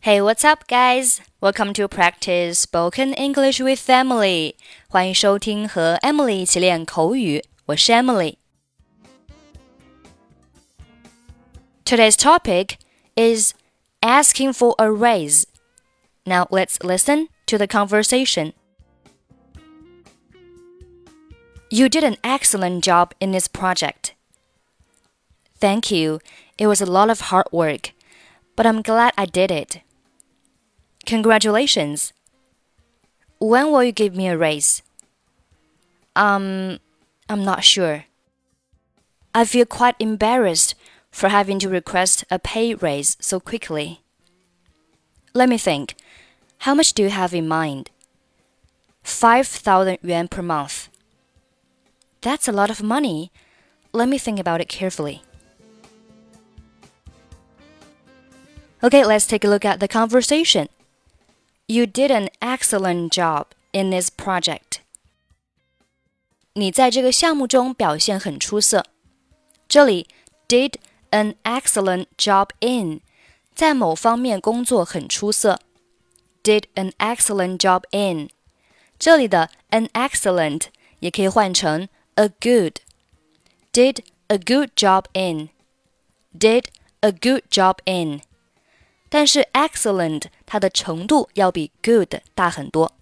Hey, what's up, guys? Welcome to practice spoken English with Emily. 欢迎收听和 Emily 一起练口语。我是 Emily。Today's topic is asking for a raise. Now let's listen to the conversation. You did an excellent job in this project. Thank you. It was a lot of hard work, but I'm glad I did it. Congratulations. When will you give me a raise? Um, I'm not sure. I feel quite embarrassed for having to request a pay raise so quickly. Let me think. How much do you have in mind? 5,000 yuan per month. That's a lot of money. Let me think about it carefully. Okay, let's take a look at the conversation. You did an excellent job in this project. 你在这个项目中表现很出色。这里 did an excellent job in 在某方面工作很出色。did an excellent job in 这里的 an excellent 也可以换成 a good。did a good job in did a good job in 但是 excellent 它的程度要比 good 大很多。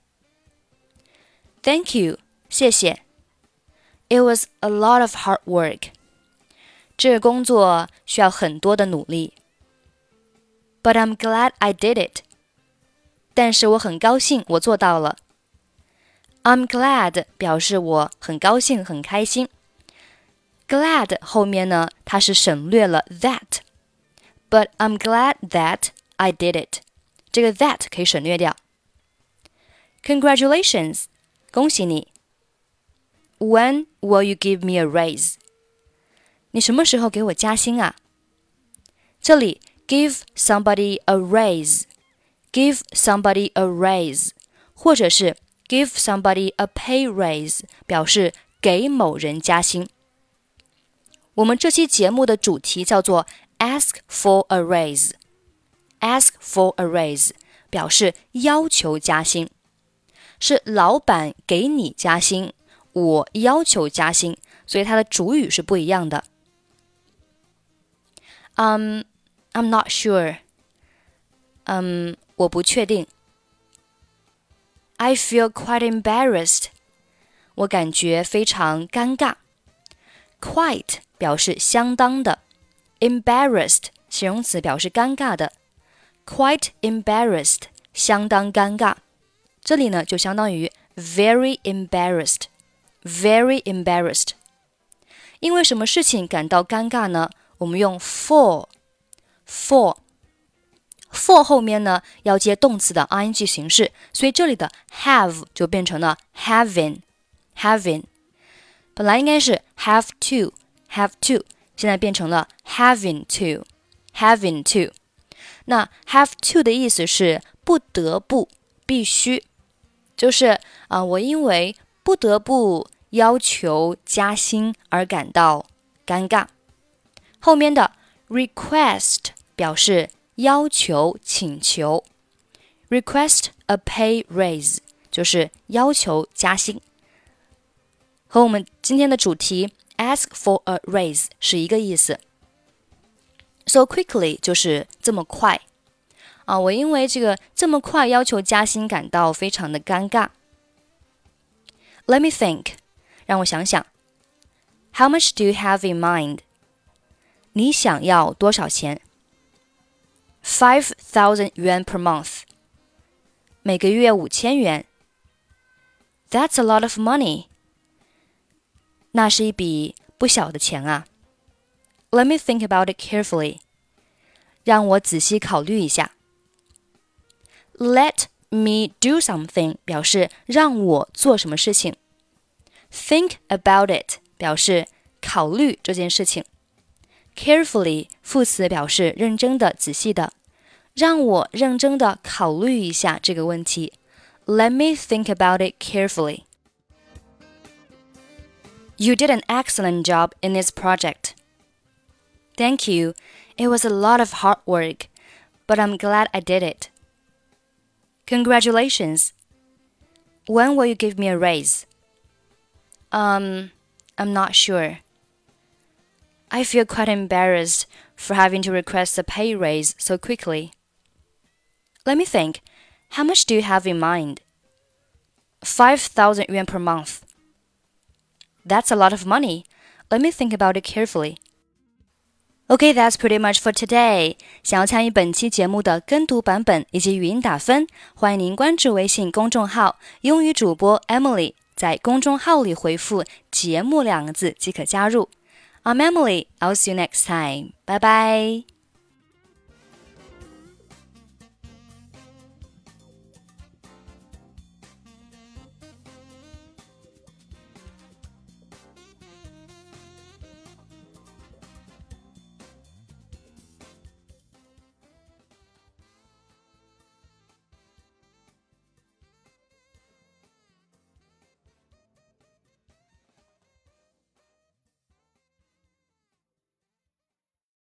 Thank you，谢谢。It was a lot of hard work。这个工作需要很多的努力。But I'm glad I did it。但是我很高兴我做到了。I'm glad 表示我很高兴很开心。Glad 后面呢，它是省略了 that。But I'm glad that I did it，这个 that 可以省略掉。Congratulations，恭喜你。When will you give me a raise？你什么时候给我加薪啊？这里 give somebody a raise，give somebody a raise，或者是 give somebody a pay raise，表示给某人加薪。我们这期节目的主题叫做 ask for a raise。 Ask for a raise 表示要求加薪，是老板给你加薪，我要求加薪，所以它的主语是不一样的。嗯、um,，I'm not sure。嗯，我不确定。I feel quite embarrassed。我感觉非常尴尬。Quite 表示相当的，embarrassed 形容词表示尴尬的。quite embarrassed，相当尴尬。这里呢就相当于 very embarrassed，very embarrassed。因为什么事情感到尴尬呢？我们用 for，for。for 后面呢要接动词的 ing 形式，所以这里的 have 就变成了 having，having。本来应该是 have to，have to，现在变成了 having to，having to。 那 have to 的意思是不得不、必须，就是啊、我因为不得不要求加薪而感到尴尬。后面的 request 表示要求、请求，request a pay raise 就是要求加薪，和我们今天的主题 ask for a raise 是一个意思。So quickly 就是这么快啊！我因为这个这么快要求加薪感到非常的尴尬。Let me think，让我想想。How much do you have in mind？你想要多少钱？Five thousand yuan per month，每个月五千元。That's a lot of money，那是一笔不小的钱啊。Let me think about it carefully. 让我仔细考虑一下。Let me do something 表示让我做什么事情。Think about it 表示考虑这件事情。Carefully 副词表示认真的、仔细的。让我认真的考虑一下这个问题。Let me think about it carefully. You did an excellent job in this project. Thank you. It was a lot of hard work, but I'm glad I did it. Congratulations. When will you give me a raise? Um, I'm not sure. I feel quite embarrassed for having to request a pay raise so quickly. Let me think. How much do you have in mind? 5,000 yuan per month. That's a lot of money. Let me think about it carefully. Okay, that's pretty much for today. 想要参与本期节目的跟读版本以及语音打分，欢迎您关注微信公众号“英语主播 Emily”。在公众号里回复“节目”两个字即可加入。I'm Emily. I'll see you next time. Bye bye.